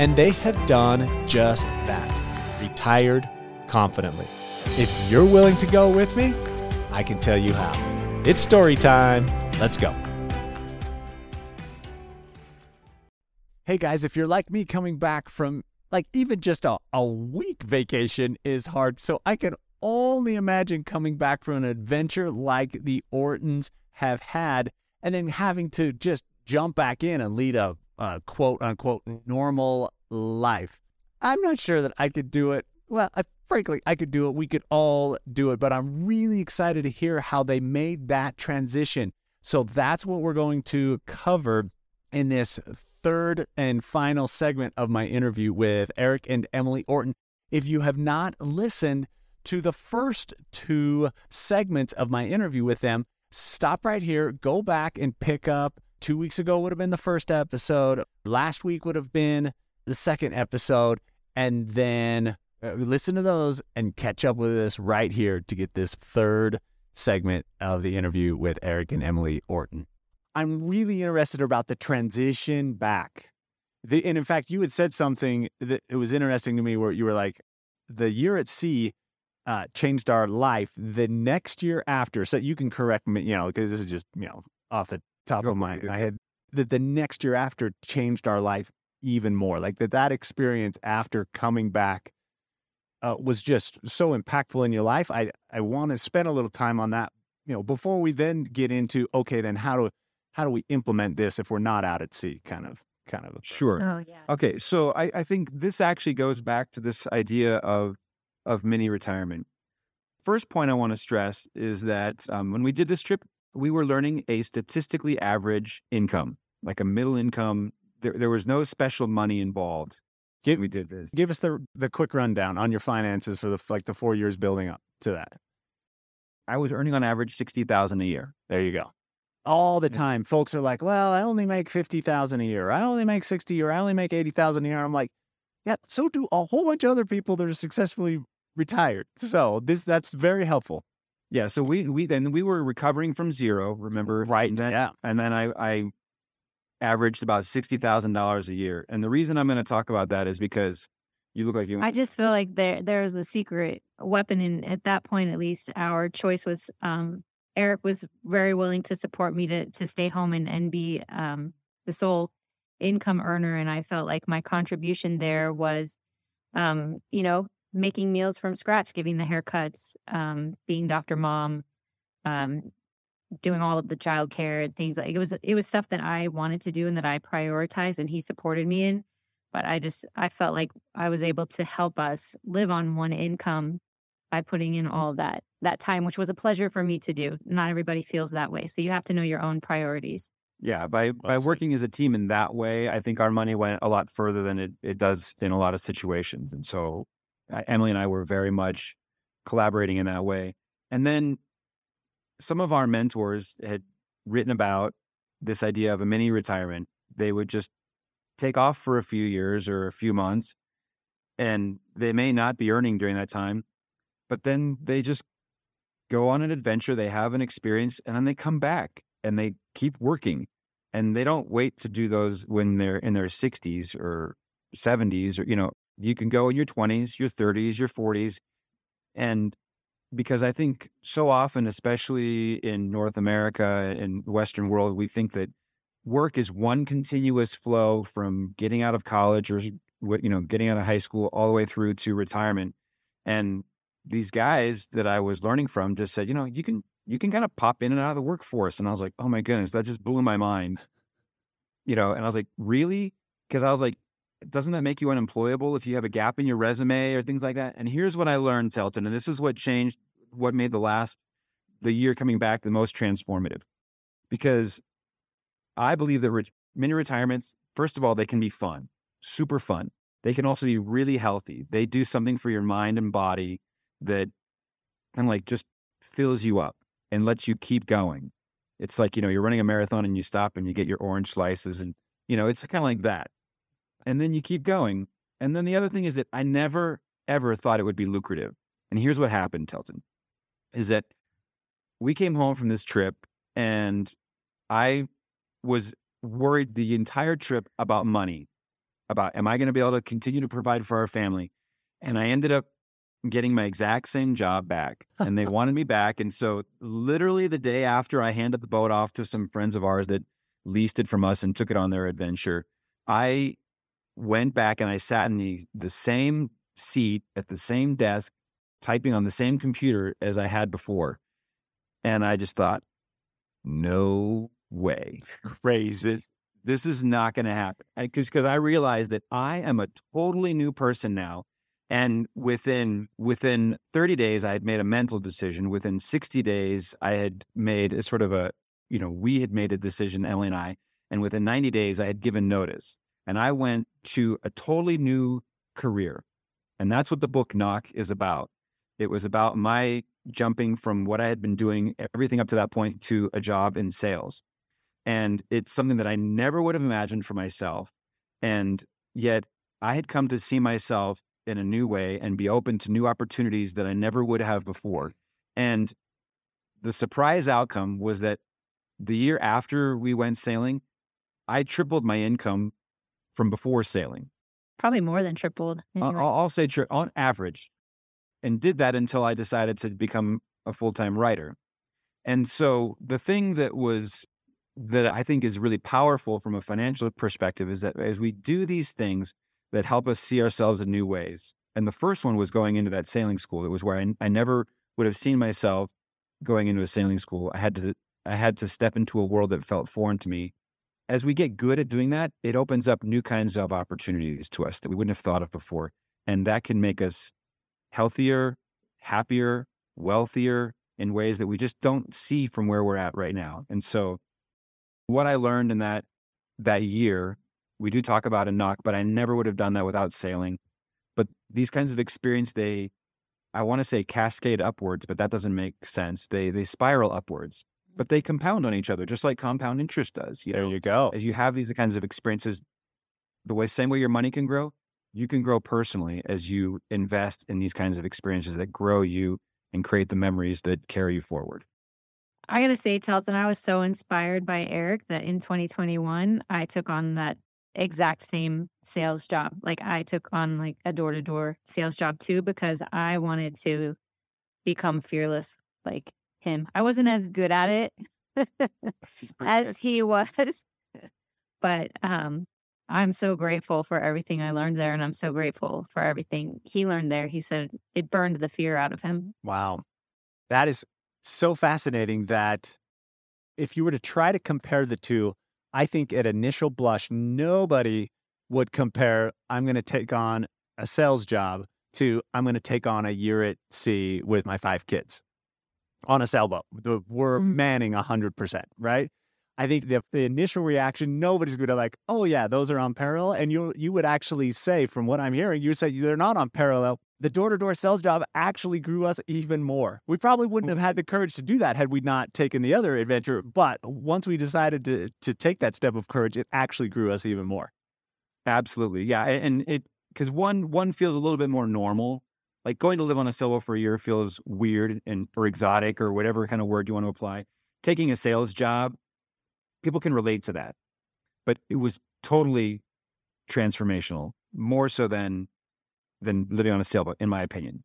And they have done just that retired confidently. If you're willing to go with me, I can tell you how. It's story time. Let's go. Hey guys, if you're like me, coming back from like even just a, a week vacation is hard. So I can only imagine coming back from an adventure like the Ortons have had and then having to just jump back in and lead a, a quote unquote normal life. I'm not sure that I could do it. Well, I, frankly, I could do it. We could all do it, but I'm really excited to hear how they made that transition. So that's what we're going to cover in this third and final segment of my interview with Eric and Emily Orton. If you have not listened to the first two segments of my interview with them, stop right here, go back and pick up. Two weeks ago would have been the first episode, last week would have been the second episode, and then uh, listen to those and catch up with us right here to get this third segment of the interview with Eric and Emily Orton. I'm really interested about the transition back. The, and in fact, you had said something that it was interesting to me where you were like, the year at sea uh, changed our life. The next year after, so you can correct me, you know, because this is just, you know, off the top of my, my head, that the next year after changed our life even more. Like that, that experience after coming back uh, was just so impactful in your life. I, I want to spend a little time on that, you know, before we then get into, okay, then how do, how do we implement this if we're not out at sea kind of kind of sure Oh yeah. okay so I, I think this actually goes back to this idea of of mini retirement first point i want to stress is that um, when we did this trip we were learning a statistically average income like a middle income there, there was no special money involved. Give- we did this. give us the the quick rundown on your finances for the like the four years building up to that. I was earning on average 60000 a year. There you go. All the Yeah. time folks are like well i only make 50000 a year i only make 60 or i only make 80000 a year. I'm like yeah so do a whole bunch of other people that are successfully retired. So this that's very helpful. Yeah so we we then we were recovering from zero remember? Right and then, yeah. and then I, I averaged about sixty thousand dollars a year. And the reason I'm going to talk about that is because you look like you. I just feel like there there's a secret weapon and at that point at least our choice was um Eric was very willing to support me to to stay home and, and be um the sole income earner and I felt like my contribution there was um, you know, making meals from scratch, giving the haircuts, um, being Dr. Mom, um, doing all of the childcare and things like it was it was stuff that I wanted to do and that I prioritized and he supported me in but I just I felt like I was able to help us live on one income by putting in all that that time which was a pleasure for me to do not everybody feels that way so you have to know your own priorities yeah, by by working as a team in that way, I think our money went a lot further than it, it does in a lot of situations. And so Emily and I were very much collaborating in that way. And then some of our mentors had written about this idea of a mini retirement. They would just take off for a few years or a few months, and they may not be earning during that time, but then they just go on an adventure, they have an experience, and then they come back and they keep working. And they don't wait to do those when they're in their 60s or 70s, or, you know, you can go in your 20s, your 30s, your 40s. And because I think so often, especially in North America and Western world, we think that work is one continuous flow from getting out of college or you know getting out of high school all the way through to retirement. And these guys that i was learning from just said you know you can you can kind of pop in and out of the workforce. And i was like oh my goodness that just blew my mind. You know and i was like really? Because i was like doesn't that make you unemployable if you have a gap in your resume or things like that and here's what i learned telton and this is what changed what made the last the year coming back the most transformative because I believe that re- mini retirements, first of all, they can be fun, super fun. they can also be really healthy. They do something for your mind and body that kind of like just fills you up and lets you keep going. It's like, you know, you're running a marathon and you stop and you get your orange slices and, you know, it's kind of like that. And then you keep going. And then the other thing is that I never, ever thought it would be lucrative. And here's what happened, Telton, is that we came home from this trip and I was worried the entire trip about money, about am I going to be able to continue to provide for our family? And I ended up getting my exact same job back and they wanted me back. And so, literally, the day after I handed the boat off to some friends of ours that leased it from us and took it on their adventure, I went back and I sat in the, the same seat at the same desk, typing on the same computer as I had before. And I just thought, no way. Crazy. This, this is not going to happen. Because I realized that I am a totally new person now. And within within 30 days, I had made a mental decision. Within 60 days, I had made a sort of a, you know, we had made a decision, Emily and I. And within 90 days, I had given notice. And I went to a totally new career. And that's what the book Knock is about. It was about my jumping from what I had been doing everything up to that point to a job in sales. And it's something that I never would have imagined for myself. And yet I had come to see myself in a new way and be open to new opportunities that I never would have before. And the surprise outcome was that the year after we went sailing, I tripled my income from before sailing. Probably more than tripled. I'll, I'll, say tri- on average, and did that until I decided to become a full time writer. And so the thing that was that I think is really powerful from a financial perspective is that as we do these things, that help us see ourselves in new ways. And the first one was going into that sailing school. It was where I, I never would have seen myself going into a sailing school. I had to I had to step into a world that felt foreign to me. As we get good at doing that, it opens up new kinds of opportunities to us that we wouldn't have thought of before. And that can make us healthier, happier, wealthier in ways that we just don't see from where we're at right now. And so what I learned in that that year we do talk about a knock, but I never would have done that without sailing. But these kinds of experience, they, I want to say cascade upwards, but that doesn't make sense. They they spiral upwards, but they compound on each other, just like compound interest does. You there know? you go. As you have these kinds of experiences, the way same way your money can grow, you can grow personally as you invest in these kinds of experiences that grow you and create the memories that carry you forward. I gotta say, Telton, I was so inspired by Eric that in 2021 I took on that exact same sales job. Like I took on like a door to door sales job too because I wanted to become fearless like him. I wasn't as good at it as he was. but um I'm so grateful for everything I learned there and I'm so grateful for everything he learned there. He said it burned the fear out of him. Wow. That is so fascinating that if you were to try to compare the two, I think at initial blush, nobody would compare, I'm going to take on a sales job to I'm going to take on a year at sea with my five kids on a sailboat. We're mm-hmm. manning 100%, right? I think the, the initial reaction, nobody's going to like, oh yeah, those are on parallel. And you you would actually say, from what I'm hearing, you say they're not on parallel. The door to door sales job actually grew us even more. We probably wouldn't have had the courage to do that had we not taken the other adventure. But once we decided to to take that step of courage, it actually grew us even more. Absolutely, yeah, and it because one one feels a little bit more normal. Like going to live on a sailboat for a year feels weird and or exotic or whatever kind of word you want to apply. Taking a sales job people can relate to that. But it was totally transformational, more so than than living on a sailboat, in my opinion.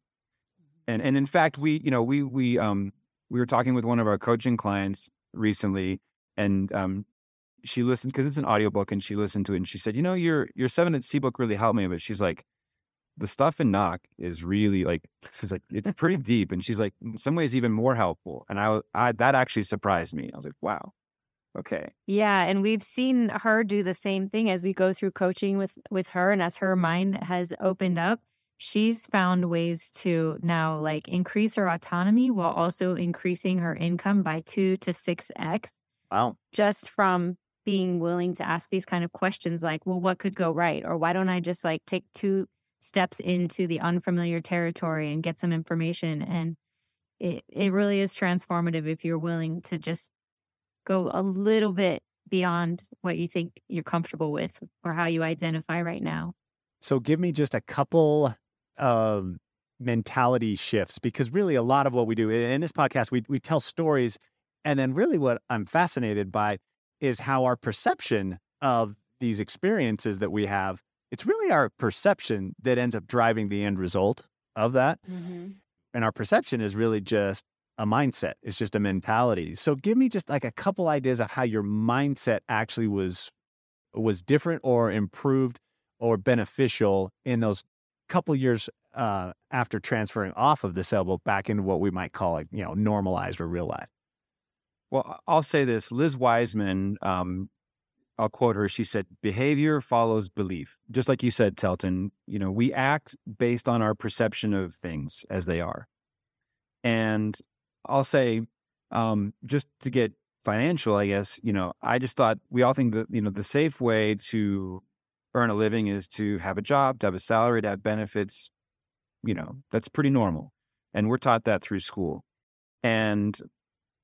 And and in fact, we you know we we um we were talking with one of our coaching clients recently, and um she listened because it's an audiobook and she listened to it and she said, you know, your your seven at sea book really helped me, but she's like, the stuff in knock is really like she's like it's pretty deep and she's like in some ways even more helpful and I, I that actually surprised me i was like wow Okay. Yeah, and we've seen her do the same thing as we go through coaching with with her and as her mind has opened up, she's found ways to now like increase her autonomy while also increasing her income by 2 to 6x. Wow. Just from being willing to ask these kind of questions like, well, what could go right? Or why don't I just like take two steps into the unfamiliar territory and get some information? And it, it really is transformative if you're willing to just go a little bit beyond what you think you're comfortable with or how you identify right now. So give me just a couple of mentality shifts because really a lot of what we do in this podcast we we tell stories and then really what I'm fascinated by is how our perception of these experiences that we have it's really our perception that ends up driving the end result of that. Mm-hmm. And our perception is really just a mindset. It's just a mentality. So give me just like a couple ideas of how your mindset actually was was different or improved or beneficial in those couple years uh, after transferring off of the sailboat back into what we might call it, you know, normalized or real life. Well, I'll say this: Liz Wiseman, um, I'll quote her. She said, "Behavior follows belief." Just like you said, Telton. You know, we act based on our perception of things as they are, and I'll say, um, just to get financial, I guess, you know, I just thought we all think that, you know, the safe way to earn a living is to have a job, to have a salary, to have benefits. You know, that's pretty normal. And we're taught that through school. And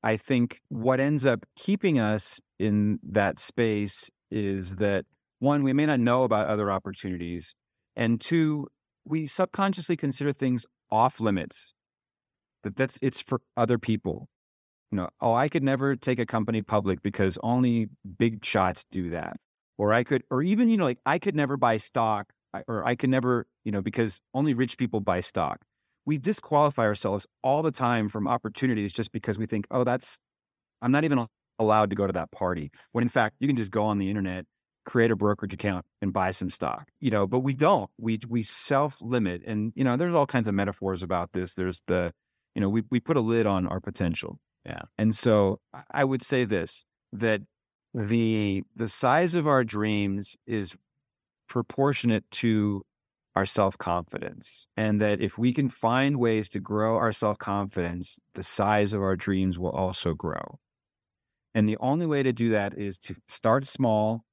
I think what ends up keeping us in that space is that one, we may not know about other opportunities. And two, we subconsciously consider things off limits that that's it's for other people. You know, oh, I could never take a company public because only big shots do that. Or I could, or even, you know, like I could never buy stock or I could never, you know, because only rich people buy stock. We disqualify ourselves all the time from opportunities just because we think, oh, that's, I'm not even allowed to go to that party. When in fact, you can just go on the internet, create a brokerage account and buy some stock, you know, but we don't. We, we self limit. And, you know, there's all kinds of metaphors about this. There's the, you know, we, we put a lid on our potential. Yeah. And so I would say this that the the size of our dreams is proportionate to our self-confidence and that if we can find ways to grow our self-confidence the size of our dreams will also grow. And the only way to do that is to start small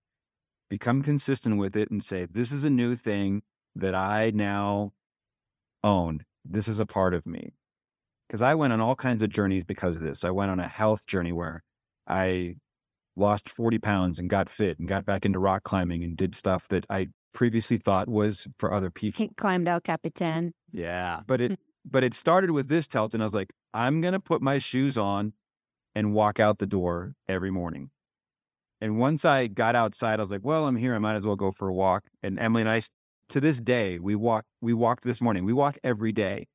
become consistent with it and say this is a new thing that i now own. This is a part of me. Because I went on all kinds of journeys because of this. I went on a health journey where I lost 40 pounds and got fit and got back into rock climbing and did stuff that I previously thought was for other people. He climbed El Capitan. Yeah. But it hmm. but it started with this tilt, and I was like, I'm gonna put my shoes on and walk out the door every morning. And once I got outside, I was like, well, I'm here. I might as well go for a walk. And Emily and I, to this day, we walk, we walked this morning. We walk every day.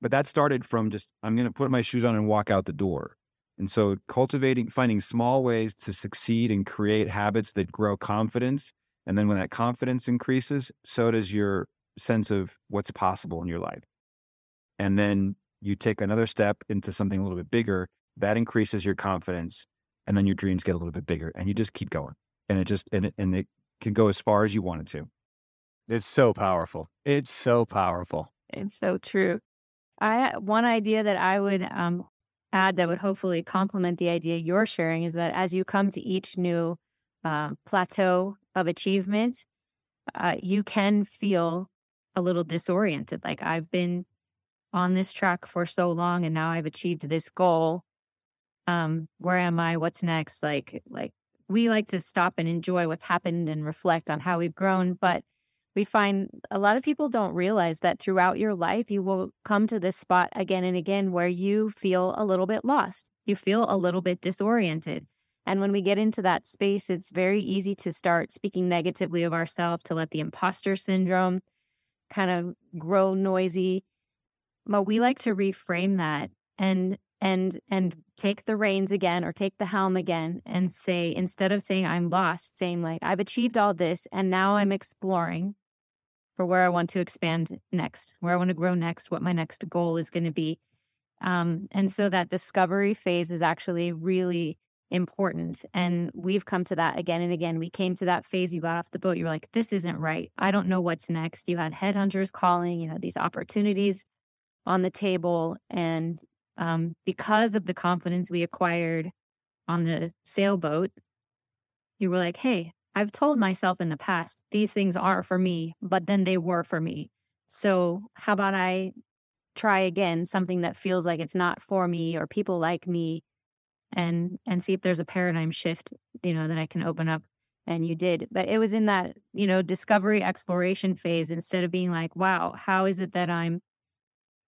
But that started from just, I'm going to put my shoes on and walk out the door. And so cultivating, finding small ways to succeed and create habits that grow confidence. And then when that confidence increases, so does your sense of what's possible in your life. And then you take another step into something a little bit bigger, that increases your confidence. And then your dreams get a little bit bigger and you just keep going. And it just, and it, and it can go as far as you want it to. It's so powerful. It's so powerful. It's so true. I one idea that I would um, add that would hopefully complement the idea you're sharing is that as you come to each new uh, plateau of achievement, uh, you can feel a little disoriented. Like I've been on this track for so long, and now I've achieved this goal. Um, where am I? What's next? Like, like we like to stop and enjoy what's happened and reflect on how we've grown, but we find a lot of people don't realize that throughout your life, you will come to this spot again and again where you feel a little bit lost. You feel a little bit disoriented. And when we get into that space, it's very easy to start speaking negatively of ourselves, to let the imposter syndrome kind of grow noisy. But we like to reframe that and and and take the reins again or take the helm again and say instead of saying i'm lost saying like i've achieved all this and now i'm exploring for where I want to expand next, where I want to grow next, what my next goal is going to be. Um, and so that discovery phase is actually really important. And we've come to that again and again. We came to that phase. You got off the boat. You were like, this isn't right. I don't know what's next. You had headhunters calling, you had these opportunities on the table. And um, because of the confidence we acquired on the sailboat, you were like, hey, I've told myself in the past these things are for me, but then they were for me. So how about I try again something that feels like it's not for me or people like me and and see if there's a paradigm shift, you know, that I can open up and you did. But it was in that, you know, discovery exploration phase instead of being like, wow, how is it that I'm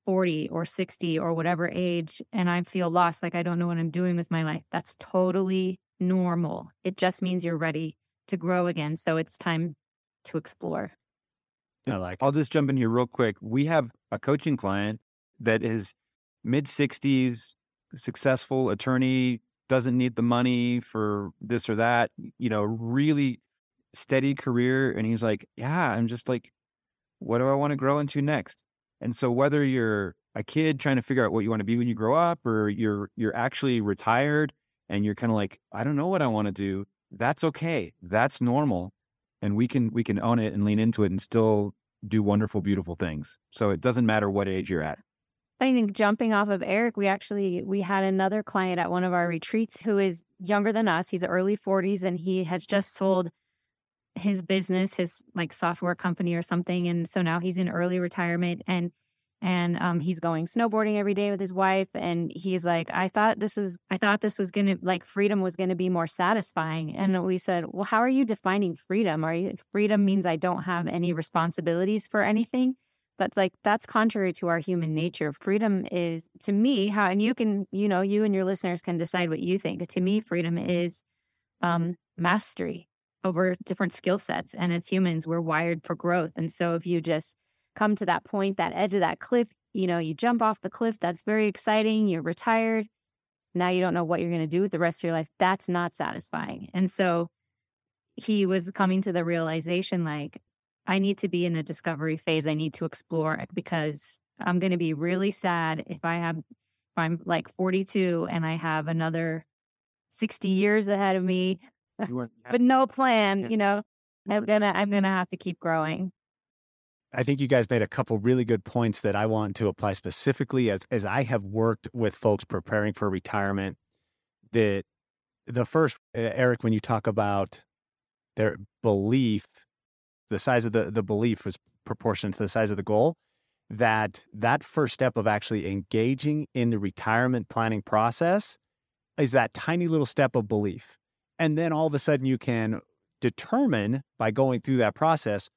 40 or 60 or whatever age and I feel lost, like I don't know what I'm doing with my life. That's totally normal. It just means you're ready to grow again. So it's time to explore. I like. I'll just jump in here real quick. We have a coaching client that is mid 60s, successful attorney, doesn't need the money for this or that, you know, really steady career. And he's like, Yeah, I'm just like, what do I want to grow into next? And so whether you're a kid trying to figure out what you want to be when you grow up, or you're you're actually retired and you're kind of like, I don't know what I want to do, that's okay. That's normal. And we can we can own it and lean into it and still do wonderful, beautiful things. So it doesn't matter what age you're at. I think jumping off of Eric, we actually we had another client at one of our retreats who is younger than us. He's early 40s and he has just sold his business, his like software company or something. And so now he's in early retirement and and um, he's going snowboarding every day with his wife. And he's like, I thought this was, I thought this was gonna like freedom was gonna be more satisfying. And we said, well, how are you defining freedom? Are you freedom means I don't have any responsibilities for anything? But like that's contrary to our human nature. Freedom is to me how, and you can, you know, you and your listeners can decide what you think. To me, freedom is um, mastery over different skill sets. And as humans, we're wired for growth. And so if you just come to that point, that edge of that cliff, you know, you jump off the cliff, that's very exciting. You're retired. Now you don't know what you're going to do with the rest of your life. That's not satisfying. And so he was coming to the realization like, I need to be in a discovery phase. I need to explore it because I'm going to be really sad if I have, if I'm like 42 and I have another 60 years ahead of me but no plan, you know, I'm gonna I'm gonna have to keep growing. I think you guys made a couple really good points that I want to apply specifically as as I have worked with folks preparing for retirement. That the first, eh, Eric, when you talk about their belief, the size of the the belief was proportionate to the size of the goal. That that first step of actually engaging in the retirement planning process is that tiny little step of belief and then all of a sudden you can determine by going through that process,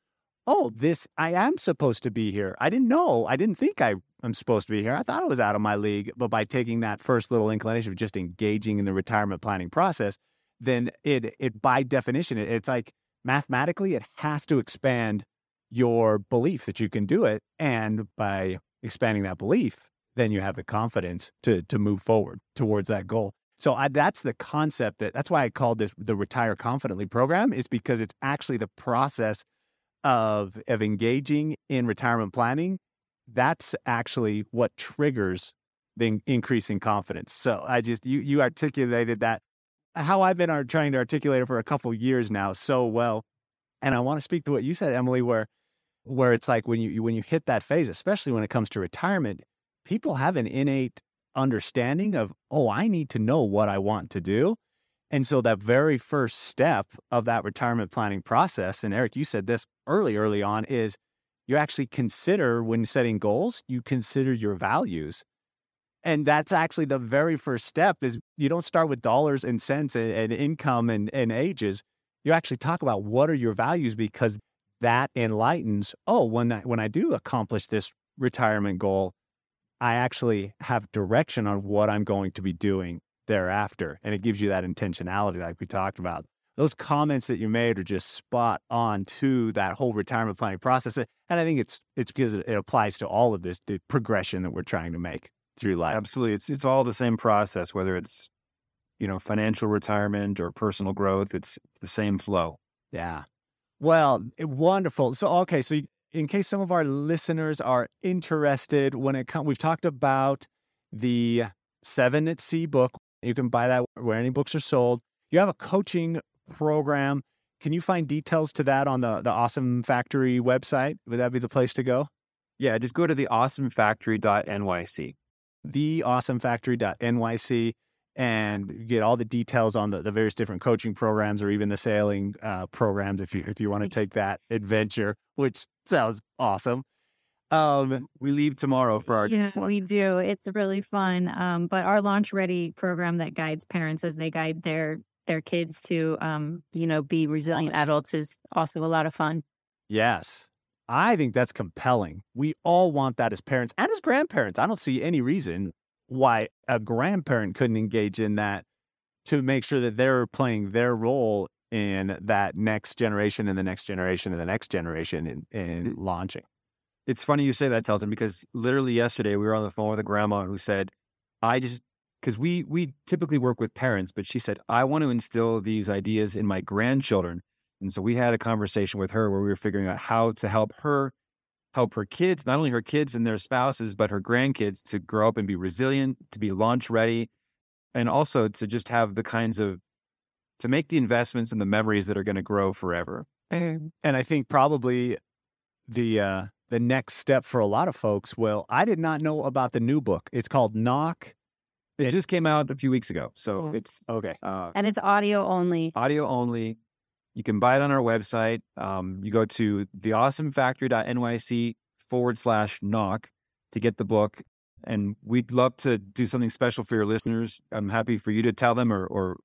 oh, this, I am supposed to be here. I didn't know. I didn't think I am supposed to be here. I thought I was out of my league. But by taking that first little inclination of just engaging in the retirement planning process, then it, it by definition, it, it's like mathematically, it has to expand your belief that you can do it. And by expanding that belief, then you have the confidence to to move forward towards that goal. So I, that's the concept that that's why I called this the Retire Confidently program is because it's actually the process of of engaging in retirement planning. That's actually what triggers the increasing confidence. So I just you you articulated that how I've been trying to articulate it for a couple years now so well, and I want to speak to what you said, Emily, where where it's like when you when you hit that phase, especially when it comes to retirement, people have an innate understanding of, oh, I need to know what I want to do. And so that very first step of that retirement planning process, and Eric, you said this early, early on, is you actually consider when setting goals, you consider your values. And that's actually the very first step is you don't start with dollars and cents and, and income and, and ages. You actually talk about what are your values because that enlightens, oh, when I, when I do accomplish this retirement goal, I actually have direction on what I'm going to be doing thereafter. And it gives you that intentionality, like we talked about. Those comments that you made are just spot on to that whole retirement planning process. And I think it's it's because it applies to all of this, the progression that we're trying to make through life. Absolutely. It's it's all the same process, whether it's, you know, financial retirement or personal growth. It's the same flow. Yeah. Well, wonderful. So okay, so in case some of our listeners are interested, when it comes, we've talked about the Seven at Sea book. You can buy that where any books are sold. You have a coaching program. Can you find details to that on the the Awesome Factory website? Would that be the place to go? Yeah, just go to the awesomefactory.nyc. The awesomefactory.nyc. and get all the details on the, the various different coaching programs or even the sailing uh, programs if you if you want to take that adventure, which sounds awesome. Um, we leave tomorrow for our yeah, we do. It's really fun. Um, but our launch ready program that guides parents as they guide their their kids to um, you know, be resilient adults is also a lot of fun. Yes. I think that's compelling. We all want that as parents and as grandparents. I don't see any reason why a grandparent couldn't engage in that to make sure that they're playing their role in that next generation and the next generation and the next generation in, in mm. launching. It's funny you say that, Telton, because literally yesterday we were on the phone with a grandma who said, I just because we we typically work with parents, but she said, I want to instill these ideas in my grandchildren. And so we had a conversation with her where we were figuring out how to help her help her kids, not only her kids and their spouses, but her grandkids to grow up and be resilient, to be launch ready, and also to just have the kinds of to make the investments and the memories that are going to grow forever. And I think probably the uh the next step for a lot of folks well, I did not know about the new book. It's called Knock. It, it just came out a few weeks ago. So cool. it's okay. Uh, and it's audio only. Audio only. You can buy it on our website. Um, you go to theawesomefactory.nyc forward slash knock to get the book. And we'd love to do something special for your listeners. I'm happy for you to tell them or, or,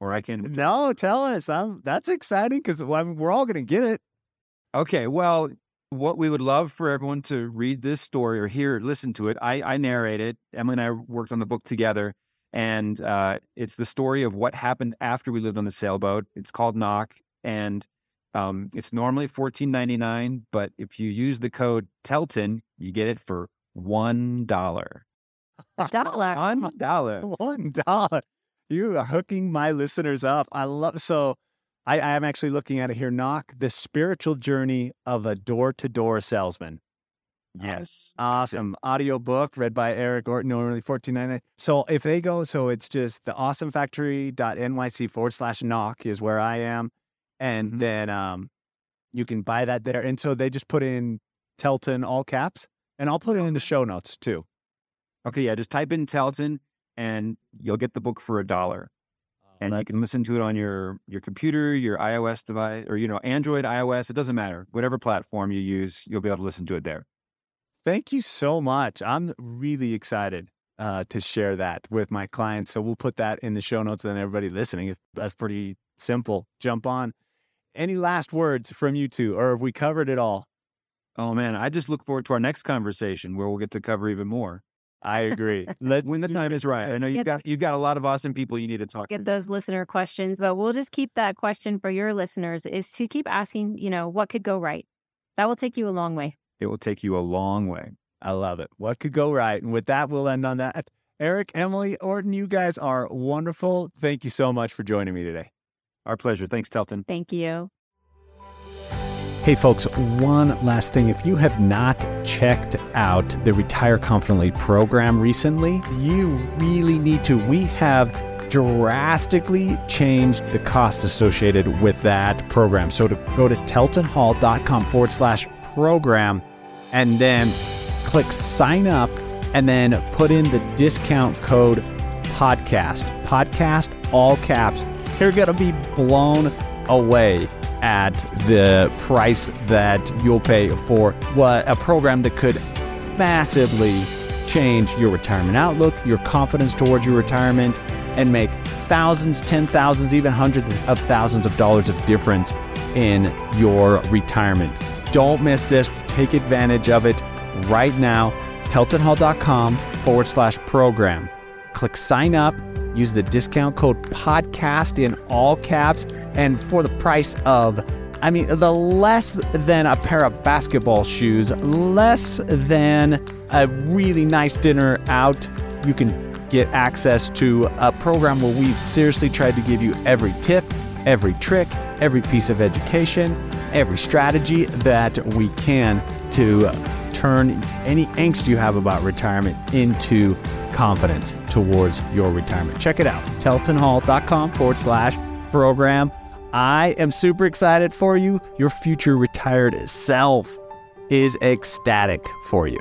or I can. No, tell us. I'm, that's exciting because I mean, we're all going to get it. Okay. Well, what we would love for everyone to read this story or hear, listen to it. I, I narrate it. Emily and I worked on the book together, and uh, it's the story of what happened after we lived on the sailboat. It's called Knock, and um, it's normally fourteen ninety nine, but if you use the code Telton, you get it for one dollar. Dollar. One dollar. One dollar. You are hooking my listeners up. I love so. I, I am actually looking at it here. Knock the spiritual journey of a door to door salesman. Yes. Awesome. Audio book read by Eric Orton, ninety nine. So if they go, so it's just the awesomefactory.nyc forward slash knock is where I am. And mm-hmm. then um you can buy that there. And so they just put in Telton all caps. And I'll put it in the show notes too. Okay, yeah, just type in Telton and you'll get the book for a dollar. Oh, and you can listen to it on your your computer, your iOS device, or you know, Android, iOS, it doesn't matter. Whatever platform you use, you'll be able to listen to it there. Thank you so much. I'm really excited uh, to share that with my clients. So we'll put that in the show notes and everybody listening. That's pretty simple. Jump on. Any last words from you two, or have we covered it all? Oh man, I just look forward to our next conversation where we'll get to cover even more. I agree. Let's when the time is right. I know you've got you've got a lot of awesome people you need to talk get to. those listener questions, but we'll just keep that question for your listeners is to keep asking, you know, what could go right? That will take you a long way. It will take you a long way. I love it. What could go right? And with that, we'll end on that. Eric, Emily, Orton, you guys are wonderful. Thank you so much for joining me today. Our pleasure. Thanks, Telton. Thank you. Hey, folks, one last thing. If you have not checked out the Retire Confidently program recently, you really need to. We have drastically changed the cost associated with that program. So to go to teltonhall.com forward slash program and then click sign up and then put in the discount code podcast. Podcast, all caps. You're going to be blown away at the price that you'll pay for what a program that could massively change your retirement outlook, your confidence towards your retirement, and make thousands, ten thousands, even hundreds of thousands of dollars of difference in your retirement. Don't miss this. Take advantage of it right now. TeltonHall.com forward slash program. Click sign up. Use the discount code podcast in all caps and for the price of I mean, the less than a pair of basketball shoes, less than a really nice dinner out, you can get access to a program where we've seriously tried to give you every tip, every trick, every piece of education, every strategy that we can to turn any angst you have about retirement into confidence towards your retirement. Check it out, teltonhall.com forward slash program. I am super excited for you. Your future retired self is ecstatic for you.